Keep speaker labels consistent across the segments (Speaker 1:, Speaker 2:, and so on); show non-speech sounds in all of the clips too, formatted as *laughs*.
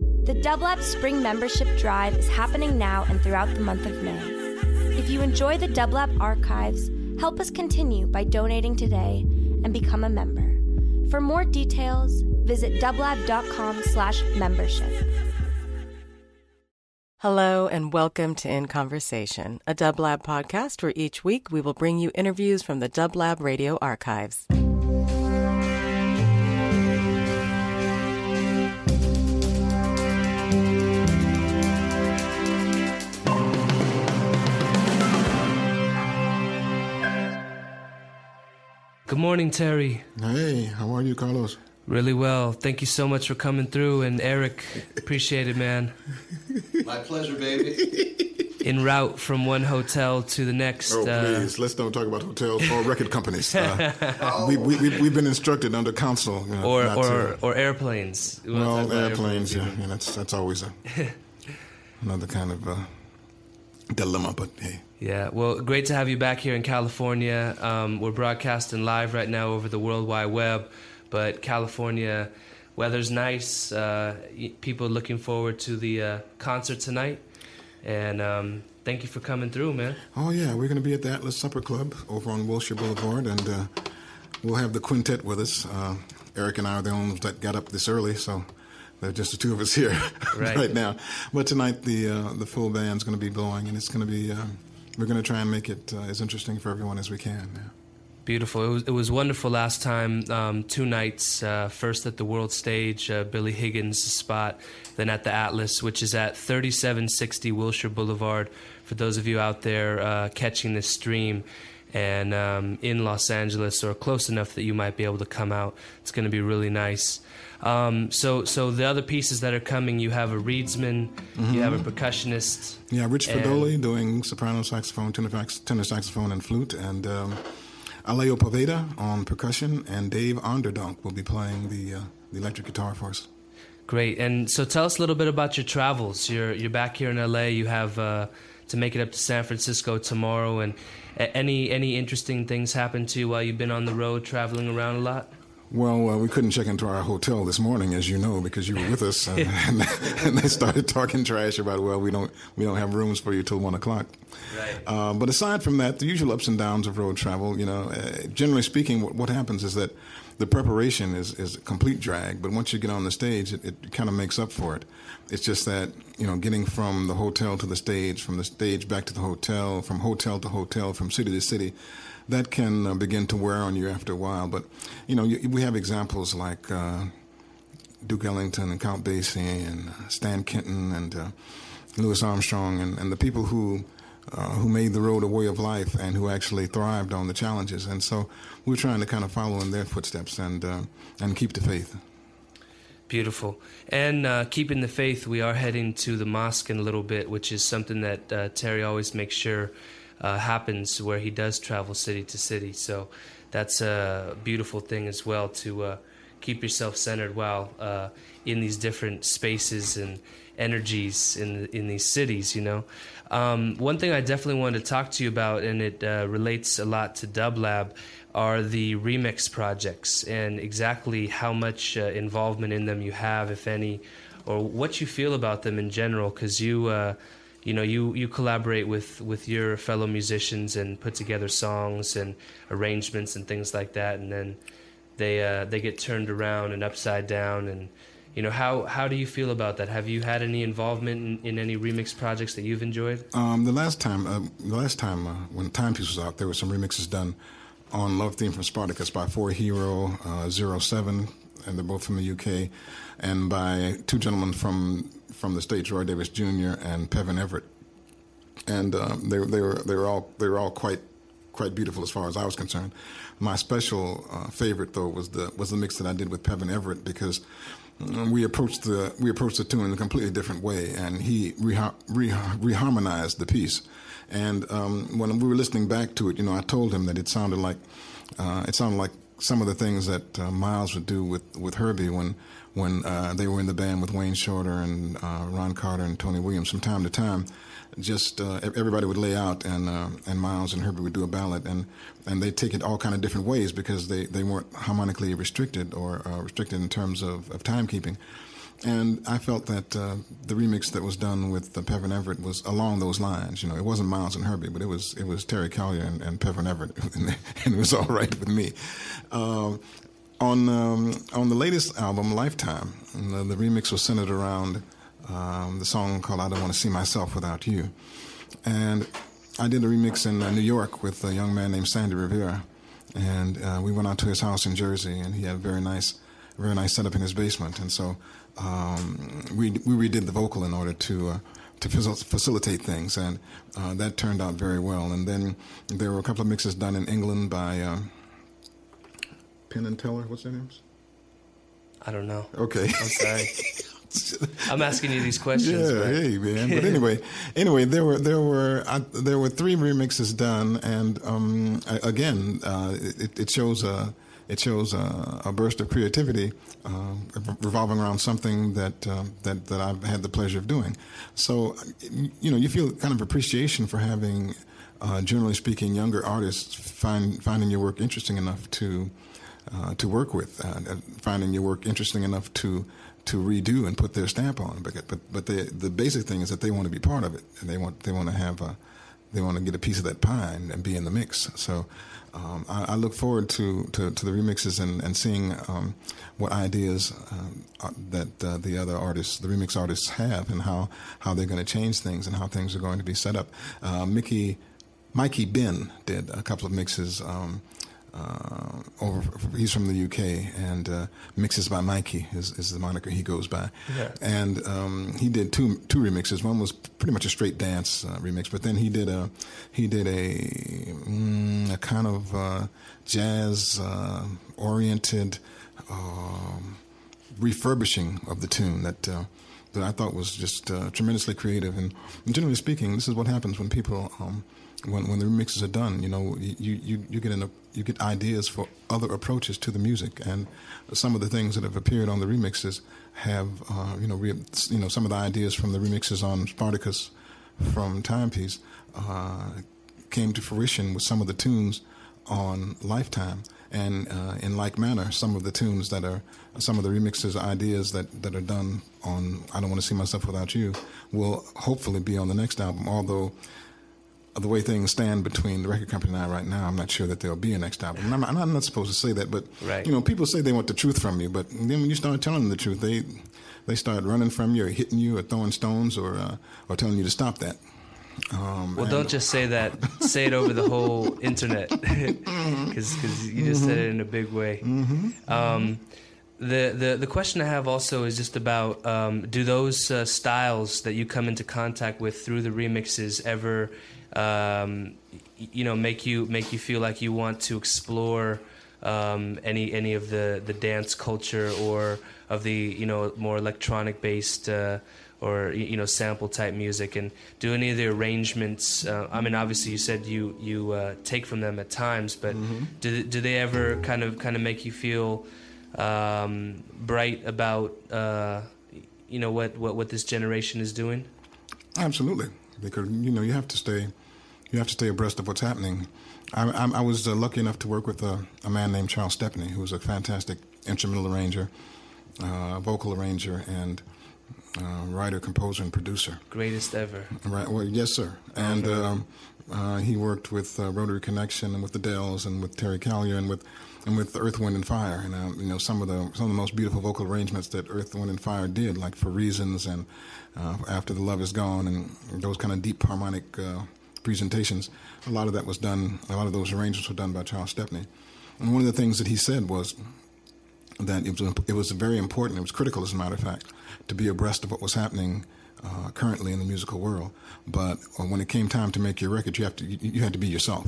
Speaker 1: The Dublab Spring Membership Drive is happening now and throughout the month of May. If you enjoy the Dublab archives, help us continue by donating today and become a member. For more details, visit dublab.com slash membership.
Speaker 2: Hello and welcome to In Conversation, a Dublab podcast where each week we will bring you interviews from the Dublab radio archives.
Speaker 3: Good morning, Terry.
Speaker 4: Hey, how are you, Carlos?
Speaker 3: Really well. Thank you so much for coming through. And Eric, appreciate it, man.
Speaker 5: My pleasure, baby.
Speaker 3: En route from one hotel to the next.
Speaker 4: Oh,
Speaker 3: uh,
Speaker 4: please, let's don't talk about hotels or record companies. Uh, *laughs* we, we, we, we've been instructed under counsel. You know,
Speaker 3: or or,
Speaker 4: to-
Speaker 3: or airplanes. We
Speaker 4: well,
Speaker 3: about
Speaker 4: airplanes, yeah, yeah, that's, that's always a, *laughs* another kind of uh, dilemma, but hey.
Speaker 3: Yeah, well, great to have you back here in California. Um, we're broadcasting live right now over the World Wide Web, but California weather's nice. Uh, people looking forward to the uh, concert tonight, and um, thank you for coming through, man.
Speaker 4: Oh, yeah, we're going to be at the Atlas Supper Club over on Wilshire Boulevard, and uh, we'll have the quintet with us. Uh, Eric and I are the only ones that got up this early, so they're just the two of us here *laughs*
Speaker 3: Right.
Speaker 4: right, now. But tonight, the uh, the full band's going to be blowing, and it's going to be. Uh, we're going to try and make it uh, as interesting for everyone as we can. Yeah.
Speaker 3: Beautiful. It was, it was wonderful last time. Um, two nights. Uh, first at the World Stage, uh, Billy Higgins' spot. Then at the Atlas, which is at 3760 Wilshire Boulevard. For those of you out there uh, catching this stream and um, in Los Angeles or close enough that you might be able to come out, it's going to be really nice. Um, so, so the other pieces that are coming, you have a reedsman, you have a percussionist.
Speaker 4: Yeah, Rich Fudoli doing soprano saxophone, tenor, sax- tenor saxophone, and flute, and um, Alejo Poveda on percussion, and Dave Onderdonk will be playing the uh, the electric guitar for us.
Speaker 3: Great. And so tell us a little bit about your travels. You're you're back here in LA. You have uh, to make it up to San Francisco tomorrow. And any any interesting things happen to you while you've been on the road traveling around a lot?
Speaker 4: Well, uh, we couldn't check into our hotel this morning, as you know, because you were with us, uh, *laughs* and, and they started talking trash about, well, we don't we don't have rooms for you till one o'clock.
Speaker 3: Right.
Speaker 4: Uh, but aside from that, the usual ups and downs of road travel, you know, uh, generally speaking, what, what happens is that the preparation is, is a complete drag, but once you get on the stage, it, it kind of makes up for it. It's just that, you know, getting from the hotel to the stage, from the stage back to the hotel, from hotel to hotel, from city to city, that can uh, begin to wear on you after a while. But, you know, you, we have examples like uh, Duke Ellington and Count Basie and uh, Stan Kenton and uh, Louis Armstrong and, and the people who uh, who made the road a way of life and who actually thrived on the challenges. And so we're trying to kind of follow in their footsteps and uh, and keep the faith.
Speaker 3: Beautiful. And uh, keeping the faith, we are heading to the mosque in a little bit, which is something that uh, Terry always makes sure uh, happens where he does travel city to city. So that's a beautiful thing as well to keep yourself centered while uh, in these different spaces and energies in in these cities. You know, um, one thing I definitely wanted to talk to you about, and it uh, relates a lot to Dublab, are the remix projects and exactly how much uh, involvement in them you have, if any, or what you feel about them in general. Because you, uh, you know, you you collaborate with with your fellow musicians and put together songs and arrangements and things like that, and then they uh, they get turned around and upside down and. You know how how do you feel about that? Have you had any involvement in, in any remix projects that you've enjoyed?
Speaker 4: Um, the last time, uh, the last time uh, when Timepiece was out, there were some remixes done on "Love Theme" from Spartacus by Four Hero, uh, Zero Seven, and they're both from the UK, and by two gentlemen from from the States, Roy Davis Jr. and Peven Everett, and um, they they were they were all they were all quite quite beautiful as far as I was concerned. My special uh, favorite though was the was the mix that I did with Peven Everett because we approached the we approached the tune in a completely different way, and he reha- reha- reharmonized the piece. And um, when we were listening back to it, you know, I told him that it sounded like uh, it sounded like some of the things that uh, Miles would do with, with Herbie when when uh, they were in the band with Wayne Shorter and uh, Ron Carter and Tony Williams. From time to time, just uh, everybody would lay out, and uh, and Miles and Herbie would do a ballad, and and they take it all kind of different ways because they, they weren't harmonically restricted or uh, restricted in terms of, of timekeeping. And I felt that uh, the remix that was done with uh, Peven Everett was along those lines. You know, it wasn't Miles and Herbie, but it was it was Terry Callier and, and Peven Everett, *laughs* and, it was all right with me. Uh, on um, on the latest album, Lifetime, the, the remix was centered around um, the song called "I Don't Want to See Myself Without You," and I did a remix in uh, New York with a young man named Sandy Rivera, and uh, we went out to his house in Jersey, and he had a very nice, very nice setup in his basement, and so um, we we redid the vocal in order to. Uh, to facilitate things, and uh, that turned out very well. And then there were a couple of mixes done in England by uh, Penn and Teller. What's their names?
Speaker 3: I don't know.
Speaker 4: Okay.
Speaker 3: I'm sorry. *laughs* *laughs* I'm asking you these questions.
Speaker 4: Yeah, hey man. But *laughs* anyway, anyway, there were there were uh, there were three remixes done, and um, again, uh, it, it, shows a it shows a, a burst of creativity uh, revolving around something that uh, that that I've had the pleasure of doing. So, you know, you feel kind of appreciation for having, uh, generally speaking, younger artists find finding your work interesting enough to. Uh, to work with, finding your work interesting enough to to redo and put their stamp on. But but but the the basic thing is that they want to be part of it, and they want they want to have a they want to get a piece of that pie and, and be in the mix. So. Um, I, I, look forward to, to, to, the remixes and, and seeing um, what ideas um, uh, that uh, the other artists, the remix artists, have, and how, how they're going to change things and how things are going to be set up. Uh, Mickey, Mikey Ben did a couple of mixes. Um, uh, over. He's from the UK, and uh, mixes by Mikey is, is the moniker he goes by. Yeah. And um, he did two two remixes. One was pretty much a straight dance uh, remix, but then he did a he did a, mm, a kind of uh, jazz uh, oriented um, refurbishing of the tune that. Uh, that I thought was just tremendously creative, and, and, generally speaking, this is what happens when people um, when when the remixes are done, you know, you you you get in a you get ideas for other approaches to the music, and some of the things that have appeared on the remixes have, uh, you know, re, you know, some of the ideas from the remixes on Spartacus from Timepiece uh, came to fruition with some of the tunes on Lifetime, and uh, in like manner, some of the tunes that are some of the remixes, ideas that that are done on I Don't Want to See Myself Without You, will hopefully be on the next album, although the way things stand between the record company and I right now, I'm not sure that there'll be a next album. I'm not, I'm not supposed to say that, but right. you know, people say they want the truth from you, but then when you start telling them the truth, they they start running from you, or hitting you, or throwing stones, or uh, or telling you to stop that.
Speaker 3: Um, well, don't just say that. say it over the whole *laughs* internet, because you just mm-hmm. said it in a big way. Mm-hmm. Um, the, the the question I have also is just about um, do those uh, styles that you come into contact with through the remixes ever um, you know make you make you feel like you want to explore um, any any of the the dance culture or of the you know more electronic based uh, or you know sample type music and do any of the arrangements uh, I mean obviously you said you you uh, take from them at times but mm-hmm. do do they ever kind of kind of make you feel um, bright about uh, you know what, what what this generation is doing
Speaker 4: absolutely because you know you have to stay you have to stay abreast of what's happening. I, I, I was uh, lucky enough to work with a, a, man named Charles Stepney, who was a fantastic instrumental arranger, uh, vocal arranger, and uh, writer, composer, and producer.
Speaker 3: Greatest ever.
Speaker 4: Right. Well, yes, sir. And um, uh, he worked with uh, Rotary Connection and with the Dells and with Terry Callier and with and with Earth, Wind, and Fire. And uh, you know some of the some of the most beautiful vocal arrangements that Earth, Wind, and Fire did, like for Reasons and After the Love Is Gone, and those kind of deep harmonic presentations, a lot of that was done, a lot of those arrangements were done by Charles Stepney. And one of the things that he said was that it was, it was very important, it was critical, as a matter of fact, to be abreast of what was happening uh, currently in the musical world. But uh, when it came time to make your record, you, have to, you, you had to be yourself.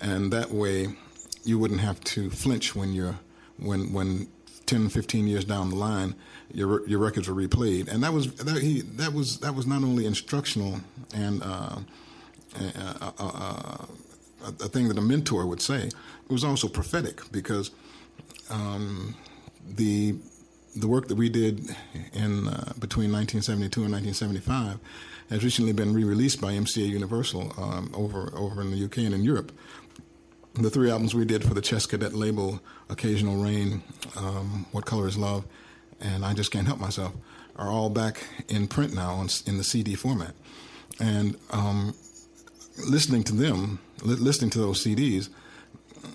Speaker 4: And that way, you wouldn't have to flinch when you're when when 10, 15 years down the line, your your records were replayed, and that was that he that was that was not only instructional and uh, uh, uh, uh a, thing that a mentor would say, it was also prophetic because um, the the work that we did in uh, between 1972 and 1975 has recently been re-released by MCA Universal um, over over in the UK and in Europe. The three albums we did for the Chess Cadet label, Occasional Rain, um, What Color Is Love, and I Just Can't Help Myself, are all back in print now on, in the CD format. And um, listening to them, li- listening to those CDs,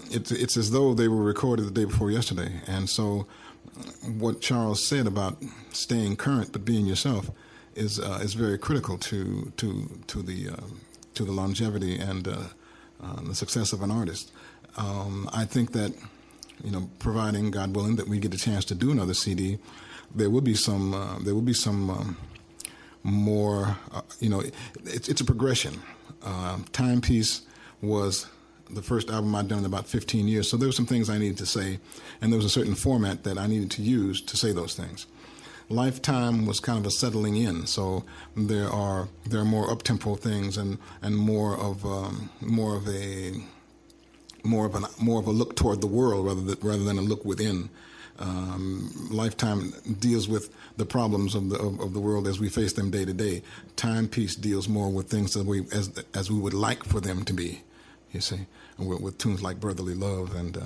Speaker 4: it's it's as though they were recorded the day before yesterday. And so, what Charles said about staying current but being yourself is uh, is very critical to to to the uh, to the longevity and uh, uh, the success of an artist. Um, I think that you know, providing God willing that we get a chance to do another CD, there will be some uh, there will be some um, more uh, you know it's it's a progression. Timepiece was the first album I'd done in about 15 years. So there were some things I needed to say, and there was a certain format that I needed to use to say those things. Lifetime was kind of a settling in, so there are there are more uptempo things and and more of um, more of a more of an more of a look toward the world rather than, rather than a look within. Um, Lifetime deals with the problems of the of, of, the world as we face them day to day. Timepiece deals more with things that we as as we would like for them to be. You see, with, with tunes like Brotherly Love and uh,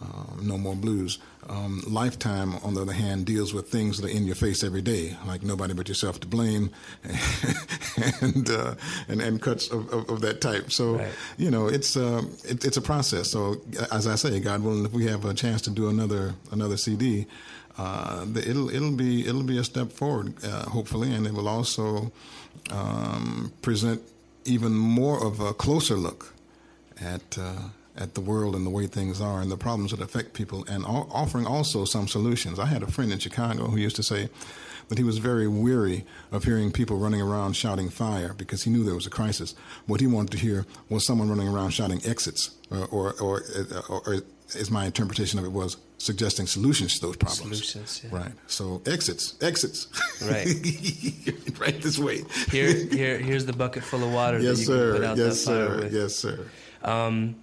Speaker 4: um, No More Blues. Um, Lifetime, on the other hand, deals with things that are in your face every day, like Nobody But Yourself to Blame, *laughs* and uh, and, and cuts of, of, of, that type. So right. you know, it's uh, it, it's a process. So as I say, God willing, if we have a chance to do another another CD. Uh, it'll it'll be it'll be a step forward, uh, hopefully, and it will also um, present even more of a closer look at uh, at the world and the way things are and the problems that affect people, and offering also some solutions. I had a friend in Chicago who used to say that he was very weary of hearing people running around shouting fire because he knew there was a crisis. What he wanted to hear was someone running around shouting exits, or, or, or, or, or as my interpretation of it was, suggesting solutions to those problems.
Speaker 3: Solutions, yeah.
Speaker 4: Right. So exits, exits.
Speaker 3: Right. *laughs*
Speaker 4: right this way.
Speaker 3: here, here, here's the bucket full of water.
Speaker 4: Yes,
Speaker 3: that you
Speaker 4: sir.
Speaker 3: Can put out
Speaker 4: yes, sir. Yes, sir.
Speaker 3: Um,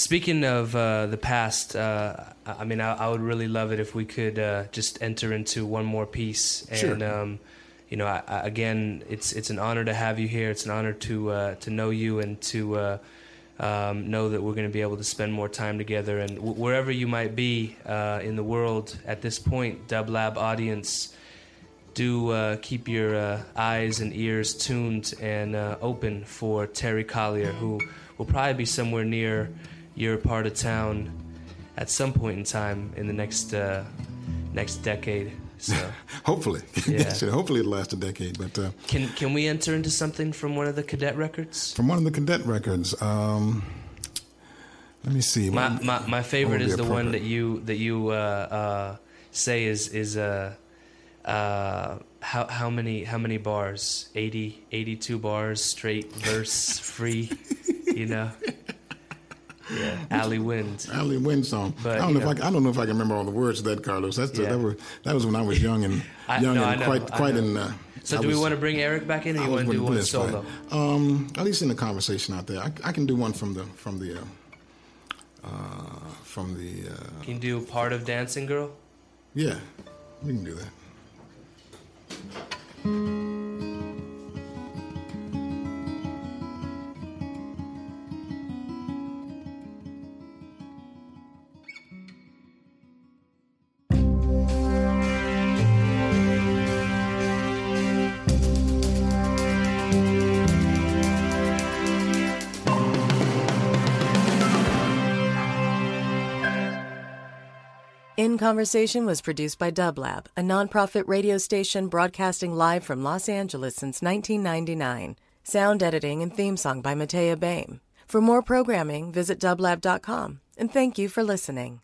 Speaker 3: speaking of uh, the past, uh, I mean, I, I, would really love it if we could uh, just enter into one more piece.
Speaker 4: And
Speaker 3: sure. um, you know, I, I, again, it's it's an honor to have you here. It's an honor to uh, to know you and to uh, um, know that we're going to be able to spend more time together. And w- wherever you might be uh, in the world at this point, Dublab audience do uh, keep your uh, eyes and ears tuned and uh, open for Terry Callier, who will probably be somewhere near your part of town at some point in time in the next uh, next decade. So *laughs*
Speaker 4: hopefully, *laughs*
Speaker 3: yeah.
Speaker 4: hopefully it'll last a decade. But uh,
Speaker 3: can can we enter into something from one of the cadet records?
Speaker 4: From one of the cadet records. Um, let me see.
Speaker 3: My my, my favorite is the one that you that you uh, uh, say is is uh, uh, how how many how many bars 80, 82 bars straight verse free you know. *laughs* Yeah, Alley Wind.
Speaker 4: Alley Wind song. But, I don't know, know, if I, I don't know if I can remember all the words of that, Carlos. That's the, yeah. that, was, that was when I was young and *laughs*
Speaker 3: I,
Speaker 4: young
Speaker 3: no,
Speaker 4: and quite quite in. Uh,
Speaker 3: so I do was, we want to bring Eric back in, or you want to do one solo?
Speaker 4: Um, at least in the conversation out there, I, I can do one from the from the uh, uh, from the. Uh,
Speaker 3: can you do part of Dancing Girl?
Speaker 4: Yeah, we can do that.
Speaker 2: Conversation was produced by Dublab, a nonprofit radio station broadcasting live from Los Angeles since 1999. Sound editing and theme song by Matea Baim. For more programming, visit dublab.com, and thank you for listening.